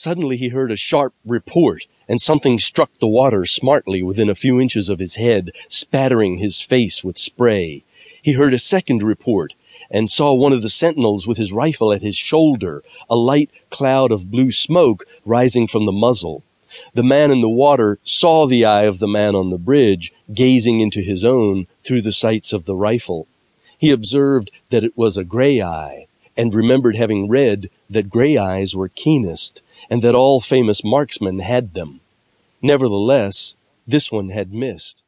Suddenly he heard a sharp report, and something struck the water smartly within a few inches of his head, spattering his face with spray. He heard a second report, and saw one of the sentinels with his rifle at his shoulder, a light cloud of blue smoke rising from the muzzle. The man in the water saw the eye of the man on the bridge, gazing into his own through the sights of the rifle. He observed that it was a gray eye, and remembered having read that gray eyes were keenest, and that all famous marksmen had them. Nevertheless, this one had missed.